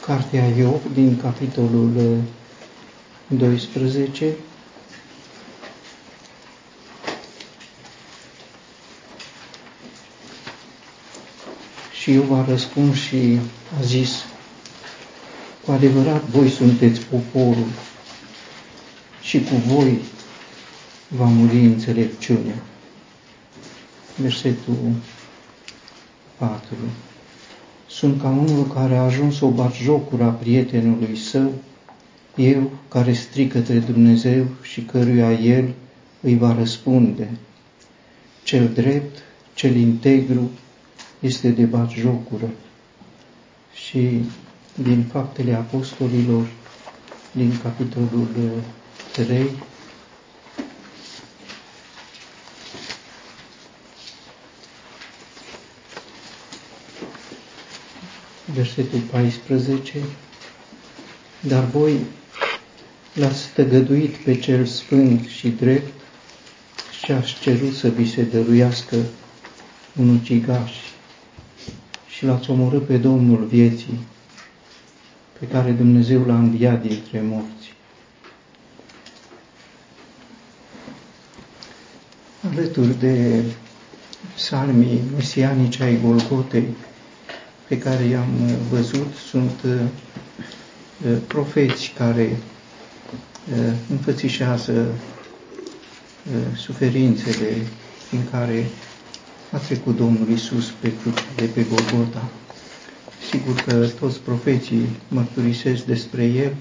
Cartea Iov din capitolul 12. Și Iov a răspuns și a zis, cu adevărat voi sunteți poporul și cu voi va muri înțelepciunea. Versetul 4. Sunt ca unul care a ajuns o batjocura prietenului său, eu care strică către Dumnezeu și căruia El îi va răspunde. Cel drept, cel integru, este de batjocură. Și din Faptele Apostolilor, din capitolul 3, versetul 14, dar voi l-ați stăgăduit pe cel sfânt și drept și ați cerut să vi se dăruiască un ucigaș și l-ați omorât pe Domnul vieții, pe care Dumnezeu l-a înviat dintre morți. Alături de psalmii mesianici ai Golgotei, pe care i-am uh, văzut sunt uh, uh, profeți care înfățișează suferințele în care a trecut Domnul Isus pe crucea de pe Golgota. Sigur că toți profeții mărturisesc despre El,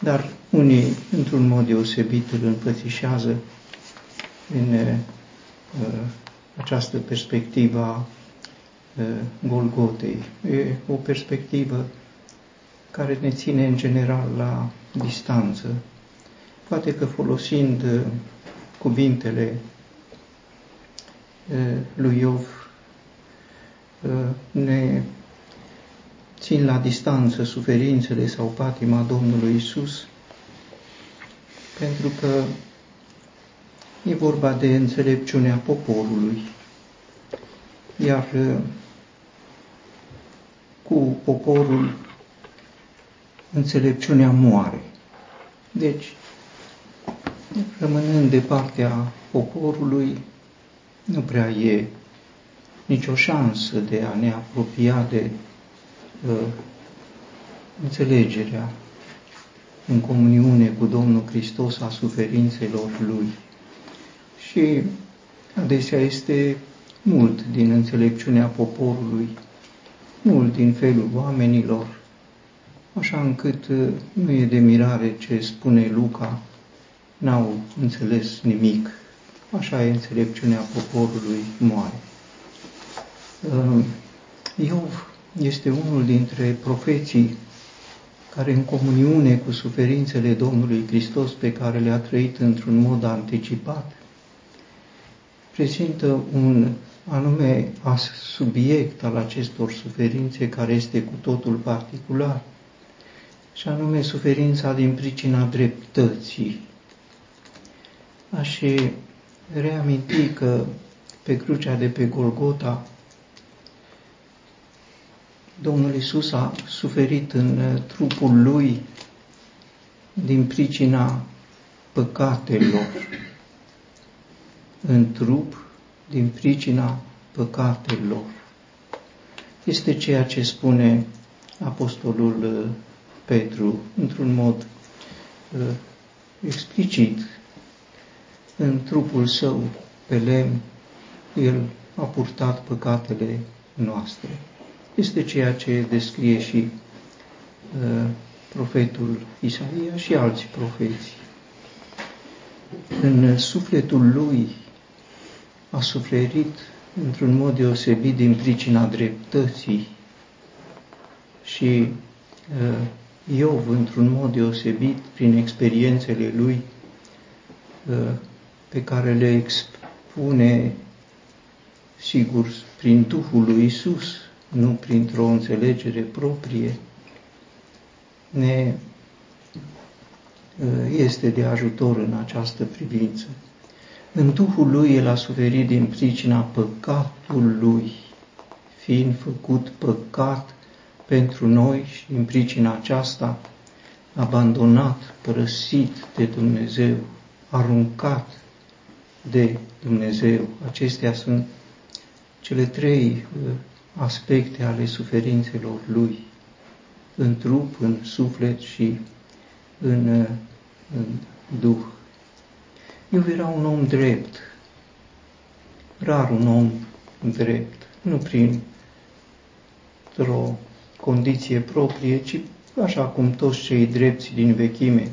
dar unii, într-un mod deosebit, îl înfățișează în uh, această perspectivă a Golgotei. E o perspectivă care ne ține în general la distanță. Poate că folosind cuvintele lui Iov ne țin la distanță suferințele sau patima Domnului Isus, pentru că e vorba de înțelepciunea poporului. Iar cu poporul înțelepciunea moare. Deci, rămânând de partea poporului, nu prea e nicio șansă de a ne apropia de uh, înțelegerea în comuniune cu Domnul Hristos a suferințelor Lui. Și adesea este mult din înțelepciunea poporului mult din felul oamenilor, așa încât uh, nu e de mirare ce spune Luca, n-au înțeles nimic. Așa e înțelepciunea poporului moare. Uh, Iov este unul dintre profeții care în comuniune cu suferințele Domnului Hristos pe care le-a trăit într-un mod anticipat, prezintă un anume a subiect al acestor suferințe care este cu totul particular, și anume suferința din pricina dreptății. Aș reaminti că pe crucea de pe Golgota, Domnul Isus a suferit în trupul lui din pricina păcatelor. În trup din pricina păcatelor. Este ceea ce spune Apostolul uh, Petru într-un mod uh, explicit. În trupul său pe lemn, el a purtat păcatele noastre. Este ceea ce descrie și uh, profetul Isaia și alți profeți. În sufletul lui a suferit într-un mod deosebit din pricina dreptății și uh, Iov, într-un mod deosebit, prin experiențele lui uh, pe care le expune, sigur, prin Duhul lui Isus, nu printr-o înțelegere proprie, ne uh, este de ajutor în această privință. În Duhul lui el a suferit din pricina păcatului, fiind făcut păcat pentru noi și în pricina aceasta abandonat, părăsit de Dumnezeu, aruncat de Dumnezeu. Acestea sunt cele trei uh, aspecte ale suferințelor lui, în trup, în suflet și în, uh, în duh. Eu era un om drept, rar un om drept, nu prin o condiție proprie, ci așa cum toți cei drepți din vechime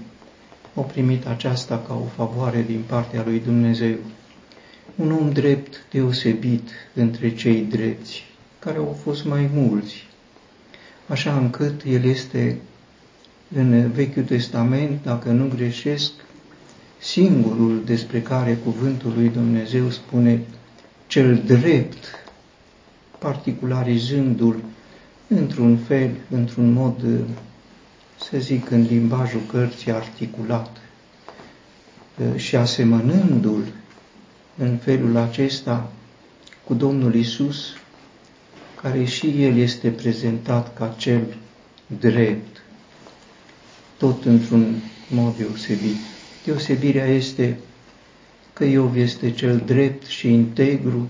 au primit aceasta ca o favoare din partea lui Dumnezeu. Un om drept deosebit între cei drepți, care au fost mai mulți, așa încât el este în Vechiul Testament, dacă nu greșesc, singurul despre care cuvântul lui Dumnezeu spune cel drept, particularizându-l într-un fel, într-un mod, să zic, în limbajul cărții articulat și asemănându-l în felul acesta cu Domnul Isus, care și El este prezentat ca cel drept, tot într-un mod deosebit. Deosebirea este că Iov este cel drept și integru,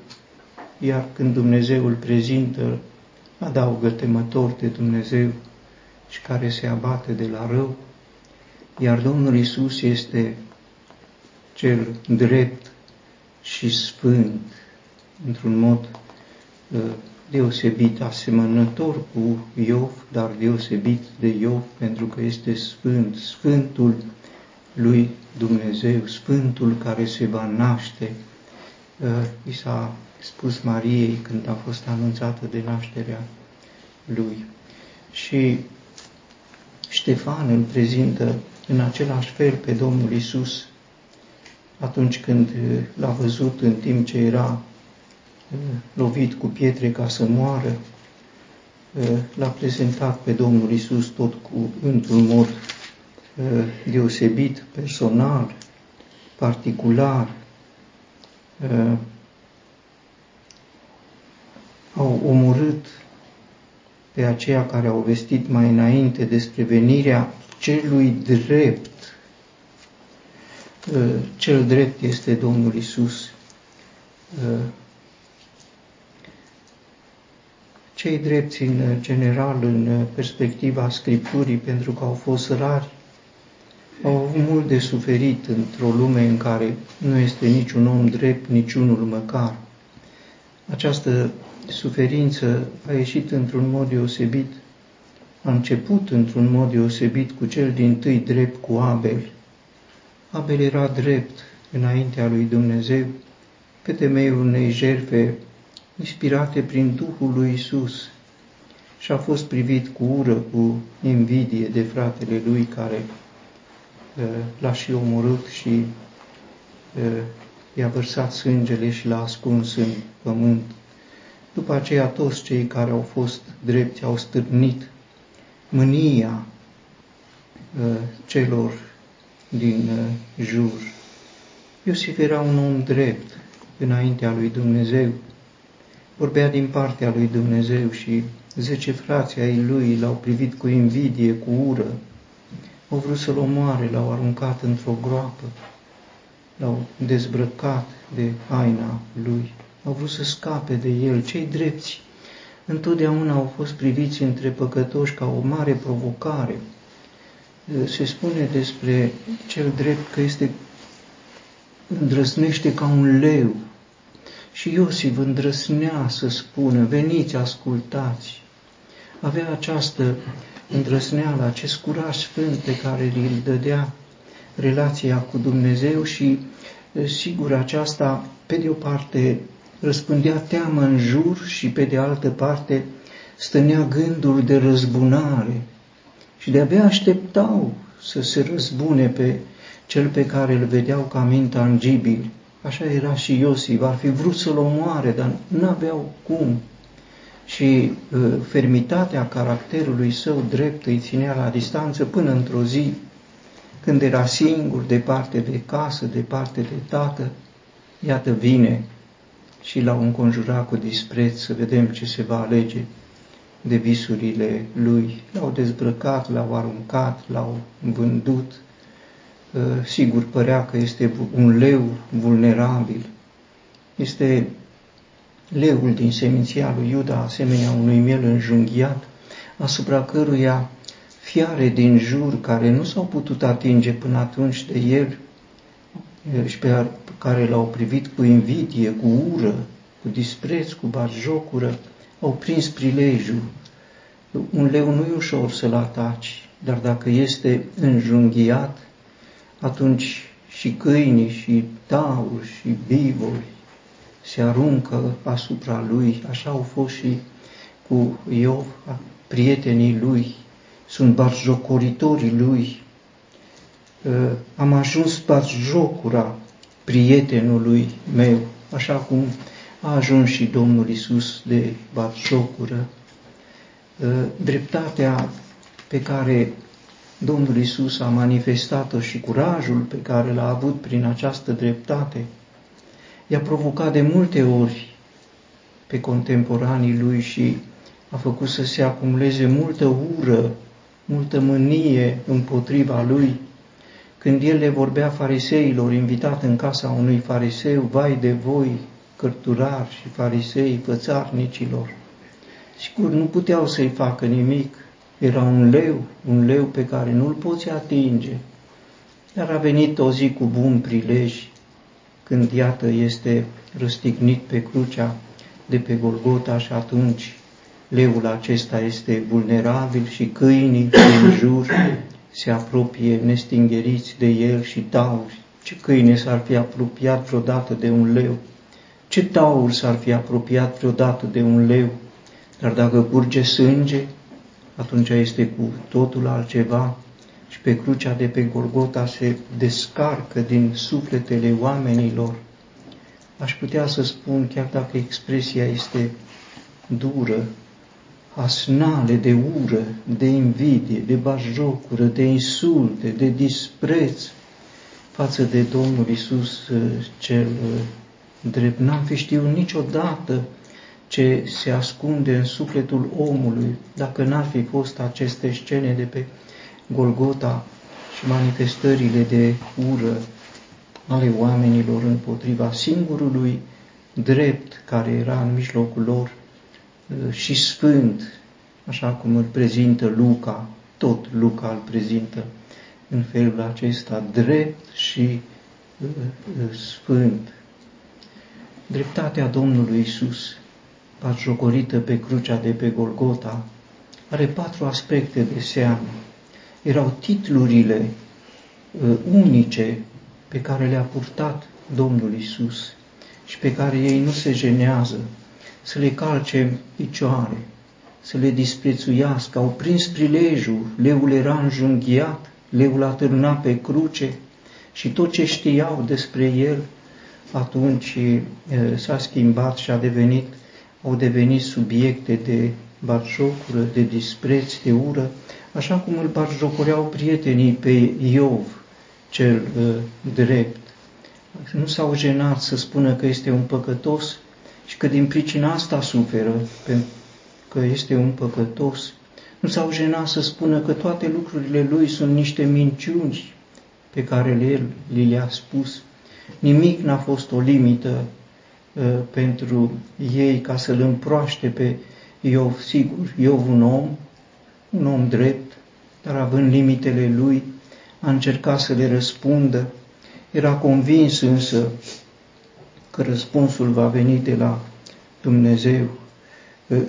iar când Dumnezeu îl prezintă, adaugă temător de Dumnezeu și care se abate de la rău, iar Domnul Isus este cel drept și sfânt, într-un mod uh, deosebit, asemănător cu Iov, dar deosebit de Iov, pentru că este sfânt, sfântul lui Dumnezeu, Sfântul care se va naște. Uh, I s-a spus Mariei când a fost anunțată de nașterea lui. Și Ștefan îl prezintă în același fel pe Domnul Isus atunci când uh, l-a văzut în timp ce era uh, lovit cu pietre ca să moară, l-a prezentat pe Domnul Isus tot cu într-un mod Uh, deosebit, personal, particular, uh, au omorât pe aceia care au vestit mai înainte despre venirea celui drept. Uh, cel drept este Domnul Isus. Cei drepți în general, în perspectiva Scripturii, pentru că au fost rari, au avut mult de suferit într-o lume în care nu este niciun om drept, niciunul măcar. Această suferință a ieșit într-un mod deosebit, a început într-un mod deosebit cu cel din tâi drept cu Abel. Abel era drept înaintea lui Dumnezeu, pe temeiul unei jerfe inspirate prin Duhul lui Isus și a fost privit cu ură, cu invidie de fratele lui care l-a și omorât și i-a vărsat sângele și l-a ascuns în pământ. După aceea toți cei care au fost drepti au stârnit mânia celor din jur. Iosif era un om drept înaintea lui Dumnezeu. Vorbea din partea lui Dumnezeu și zece frații ai lui l-au privit cu invidie, cu ură, au vrut să-l omoare, l-au aruncat într-o groapă, l-au dezbrăcat de haina lui, au vrut să scape de el. Cei drepți întotdeauna au fost priviți între păcătoși ca o mare provocare. Se spune despre cel drept că este îndrăsnește ca un leu. Și Iosif îndrăsnea să spună, veniți, ascultați. Avea această îndrăsneala, acest curaj sfânt pe care îl dădea relația cu Dumnezeu și, sigur, aceasta, pe de o parte, răspândea teamă în jur și, pe de altă parte, stănea gândul de răzbunare și de-abia așteptau să se răzbune pe cel pe care îl vedeau ca intangibil. Așa era și Iosif, ar fi vrut să-l omoare, dar n-aveau cum și uh, fermitatea caracterului său drept îi ținea la distanță până într-o zi, când era singur, departe de casă, departe de tată, iată vine și l-au înconjurat cu dispreț să vedem ce se va alege de visurile lui. L-au dezbrăcat, l-au aruncat, l-au vândut. Uh, sigur, părea că este un leu vulnerabil. Este leul din seminția lui Iuda, asemenea unui miel înjunghiat, asupra căruia fiare din jur care nu s-au putut atinge până atunci de el și pe care l-au privit cu invidie, cu ură, cu dispreț, cu barjocură, au prins prilejul. Un leu nu e ușor să-l ataci, dar dacă este înjunghiat, atunci și câinii, și tauri, și bivori se aruncă asupra lui. Așa au fost și cu Iov, prietenii lui, sunt barjocoritorii lui. Ă, am ajuns barjocura prietenului meu, așa cum a ajuns și Domnul Isus de barjocură. Ă, dreptatea pe care Domnul Isus a manifestat-o și curajul pe care l-a avut prin această dreptate, i-a provocat de multe ori pe contemporanii lui și a făcut să se acumuleze multă ură, multă mânie împotriva lui. Când el le vorbea fariseilor, invitat în casa unui fariseu, vai de voi, cărturari și farisei, fățarnicilor. Sigur, nu puteau să-i facă nimic. Era un leu, un leu pe care nu-l poți atinge. Dar a venit o zi cu bun prilej, când iată este răstignit pe crucea de pe Golgota și atunci leul acesta este vulnerabil și câinii din jur se apropie nestingeriți de el și tauri. Ce câine s-ar fi apropiat vreodată de un leu? Ce taur s-ar fi apropiat vreodată de un leu? Dar dacă curge sânge, atunci este cu totul altceva și pe crucea de pe Golgota se descarcă din sufletele oamenilor. Aș putea să spun, chiar dacă expresia este dură, asnale de ură, de invidie, de bajocură, de insulte, de dispreț față de Domnul Isus uh, cel uh, drept. N-am fi știut niciodată ce se ascunde în sufletul omului dacă n-ar fi fost aceste scene de pe Golgota și manifestările de ură ale oamenilor împotriva singurului drept care era în mijlocul lor uh, și sfânt, așa cum îl prezintă Luca, tot Luca îl prezintă în felul acesta, drept și uh, uh, sfânt. Dreptatea Domnului Isus, jocorită pe crucea de pe Golgota, are patru aspecte de seamă. Erau titlurile uh, unice pe care le-a purtat Domnul Isus și pe care ei nu se jenează să le calce în picioare, să le disprețuiască. Au prins prilejul, leul era înjunghiat, leul a târnat pe cruce și tot ce știau despre el atunci s-a schimbat și a devenit, au devenit subiecte de batjocură, de dispreț, de ură, așa cum îl batjocoreau prietenii pe Iov, cel uh, drept. Nu s-au jenat să spună că este un păcătos și că din pricina asta suferă, pentru că este un păcătos. Nu s-au jenat să spună că toate lucrurile lui sunt niște minciuni pe care el li le-a spus. Nimic n-a fost o limită uh, pentru ei ca să-l împroaște pe Iov. Sigur, Iov un om, un om drept, dar având limitele lui, a încercat să le răspundă. Era convins însă că răspunsul va veni de la Dumnezeu.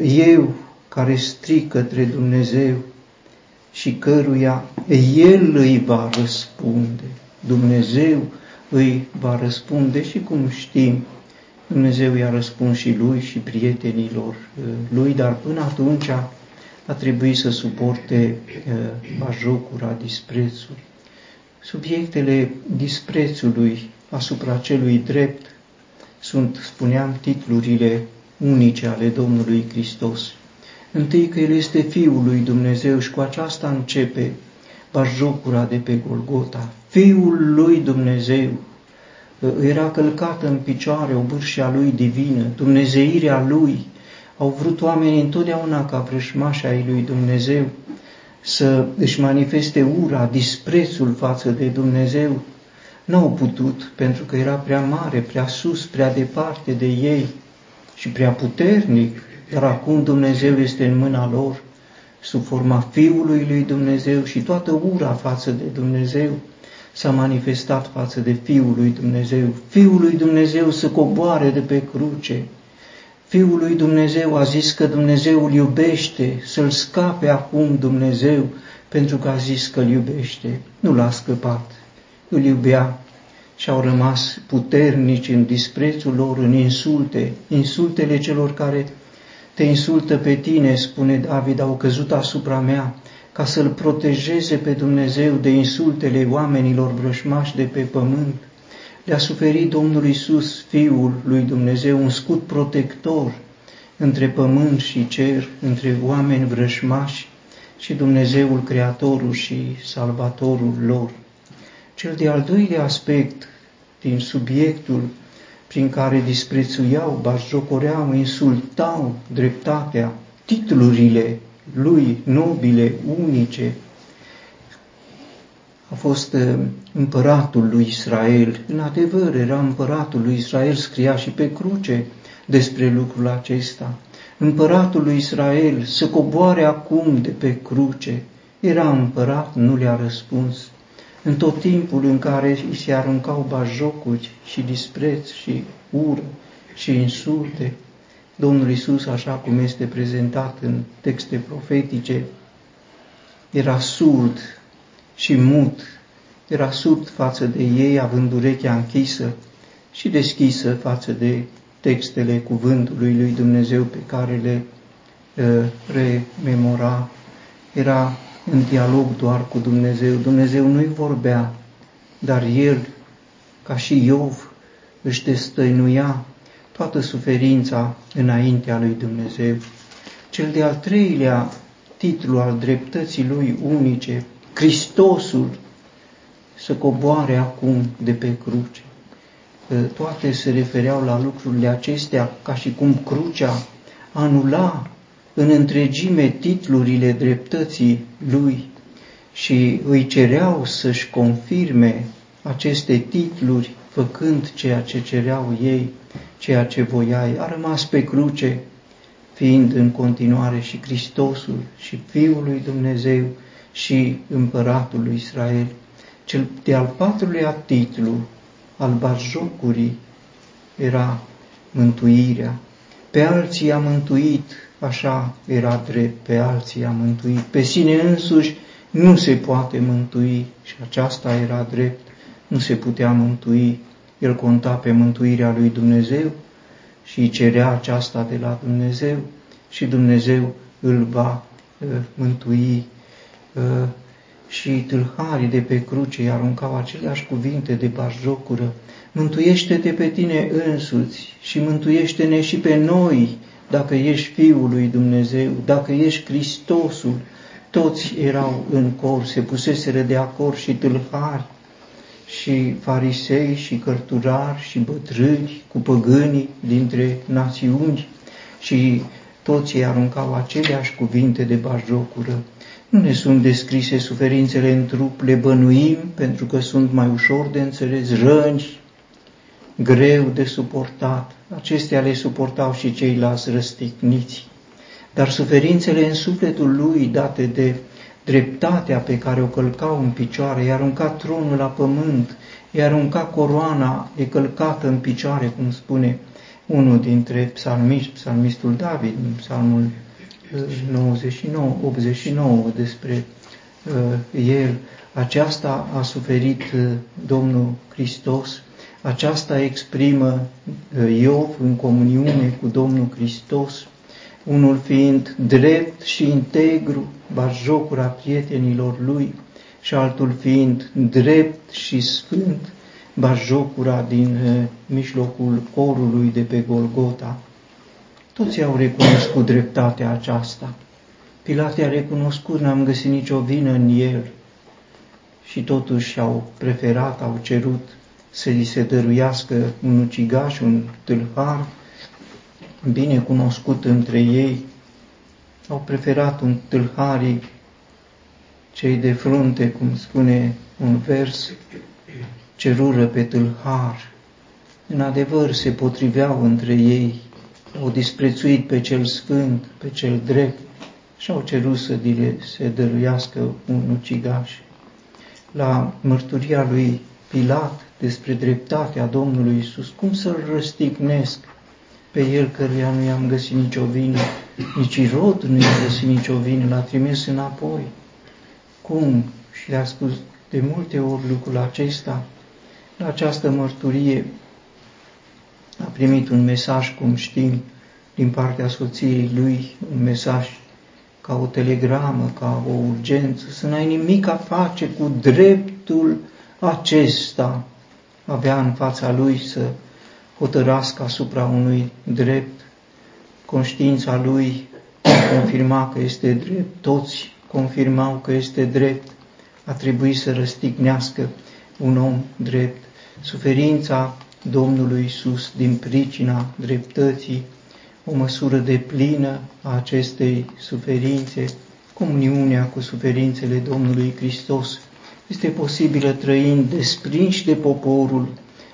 Eu care strig către Dumnezeu și căruia El îi va răspunde. Dumnezeu îi va răspunde și cum știm, Dumnezeu i-a răspuns și lui și prietenilor uh, lui, dar până atunci a trebuit să suporte uh, bajocura, disprețul. Subiectele disprețului asupra celui drept sunt, spuneam, titlurile unice ale Domnului Hristos. Întâi că El este Fiul lui Dumnezeu și cu aceasta începe bajocura de pe Golgota. Fiul lui Dumnezeu era călcată în picioare o bârșia lui divină, dumnezeirea lui Au vrut oamenii întotdeauna ca vrășmașa ai lui Dumnezeu să își manifeste ura, disprețul față de Dumnezeu. N-au putut, pentru că era prea mare, prea sus, prea departe de ei și prea puternic, dar acum Dumnezeu este în mâna lor, sub forma Fiului lui Dumnezeu și toată ura față de Dumnezeu s-a manifestat față de Fiul lui Dumnezeu. Fiul lui Dumnezeu să coboare de pe cruce. Fiul lui Dumnezeu a zis că Dumnezeu îl iubește, să-l scape acum Dumnezeu, pentru că a zis că îl iubește. Nu l-a scăpat, îl iubea și au rămas puternici în disprețul lor, în insulte, insultele celor care te insultă pe tine, spune David, au căzut asupra mea, ca să-L protejeze pe Dumnezeu de insultele oamenilor vrășmași de pe pământ. Le-a suferit Domnul Isus, Fiul lui Dumnezeu, un scut protector între pământ și cer, între oameni vrășmași și Dumnezeul Creatorul și Salvatorul lor. Cel de-al doilea aspect din subiectul prin care disprețuiau, bașjocoreau, insultau dreptatea, titlurile lui nobile, unice, a fost uh, împăratul lui Israel. În adevăr, era împăratul lui Israel, scria și pe cruce despre lucrul acesta. Împăratul lui Israel să coboare acum de pe cruce. Era împărat, nu le-a răspuns. În tot timpul în care îi se aruncau bajocuri și dispreț și ură și insulte, Domnul Isus, așa cum este prezentat în texte profetice, era surd și mut, era surd față de ei, având urechea închisă și deschisă față de textele cuvântului lui Dumnezeu pe care le uh, rememora. Era în dialog doar cu Dumnezeu. Dumnezeu nu-i vorbea, dar el, ca și Iov, își destăinuia toată suferința înaintea lui Dumnezeu. Cel de-al treilea titlu al dreptății lui unice, Hristosul, să coboare acum de pe cruce. Toate se refereau la lucrurile acestea ca și cum crucea anula în întregime titlurile dreptății lui și îi cereau să-și confirme aceste titluri făcând ceea ce cereau ei, ceea ce voiai. A rămas pe cruce, fiind în continuare și Hristosul și Fiul lui Dumnezeu și Împăratul lui Israel. Cel de-al patrulea titlu al barjocurii era mântuirea. Pe alții a mântuit, așa era drept, pe alții a mântuit. Pe sine însuși nu se poate mântui și aceasta era drept nu se putea mântui, el conta pe mântuirea lui Dumnezeu și îi cerea aceasta de la Dumnezeu și Dumnezeu îl va uh, mântui. Uh, și tâlharii de pe cruce îi aruncau aceleași cuvinte de barjocură. Mântuiește-te pe tine însuți și mântuiește-ne și pe noi, dacă ești Fiul lui Dumnezeu, dacă ești Hristosul. Toți erau în cor, se puseseră de acord și tâlhari și farisei și cărturari și bătrâni cu păgânii dintre națiuni și toți ei aruncau aceleași cuvinte de bajocură. Nu ne sunt descrise suferințele în trup, le bănuim pentru că sunt mai ușor de înțeles, răni, greu de suportat. Acestea le suportau și ceilalți răstigniți. Dar suferințele în sufletul lui date de dreptatea pe care o călcau în picioare, i-a aruncat tronul la pământ, i-a aruncat coroana, e călcată în picioare, cum spune unul dintre psalmiști, psalmistul David, în psalmul 99, uh, 89 despre uh, el. Aceasta a suferit uh, Domnul Hristos, aceasta exprimă uh, Iov în comuniune cu Domnul Hristos, unul fiind drept și integru, jocura prietenilor lui, și altul fiind drept și sfânt, jocura din uh, mijlocul corului de pe Golgota. Toți au recunoscut dreptatea aceasta. Pilate a recunoscut, n-am găsit nicio vină în el și totuși au preferat, au cerut să li se dăruiască un ucigaș, un tâlhar, bine cunoscut între ei, au preferat un tâlharii cei de frunte, cum spune un vers, cerură pe tâlhar. În adevăr se potriveau între ei, au disprețuit pe cel sfânt, pe cel drept și au cerut să se dăruiască un ucigaș. La mărturia lui Pilat despre dreptatea Domnului Isus, cum să-l răstignesc pe el căruia nu i-am găsit nicio vină, nici Irod nu i-a găsit nicio vină, l-a trimis înapoi. Cum? Și le-a spus de multe ori lucrul acesta, la această mărturie a primit un mesaj, cum știm, din partea soției lui, un mesaj ca o telegramă, ca o urgență, să n-ai nimic a face cu dreptul acesta. Avea în fața lui să hotărască asupra unui drept. Conștiința lui confirma că este drept, toți confirmau că este drept. A trebuit să răstignească un om drept. Suferința Domnului Isus din pricina dreptății, o măsură de plină a acestei suferințe, comuniunea cu suferințele Domnului Hristos, este posibilă trăind desprinși de poporul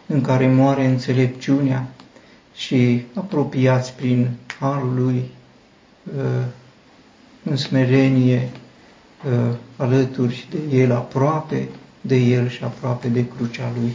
în care moare înțelepciunea și apropiați prin harul lui uh, în smerenie uh, alături de el, aproape de el și aproape de crucea lui.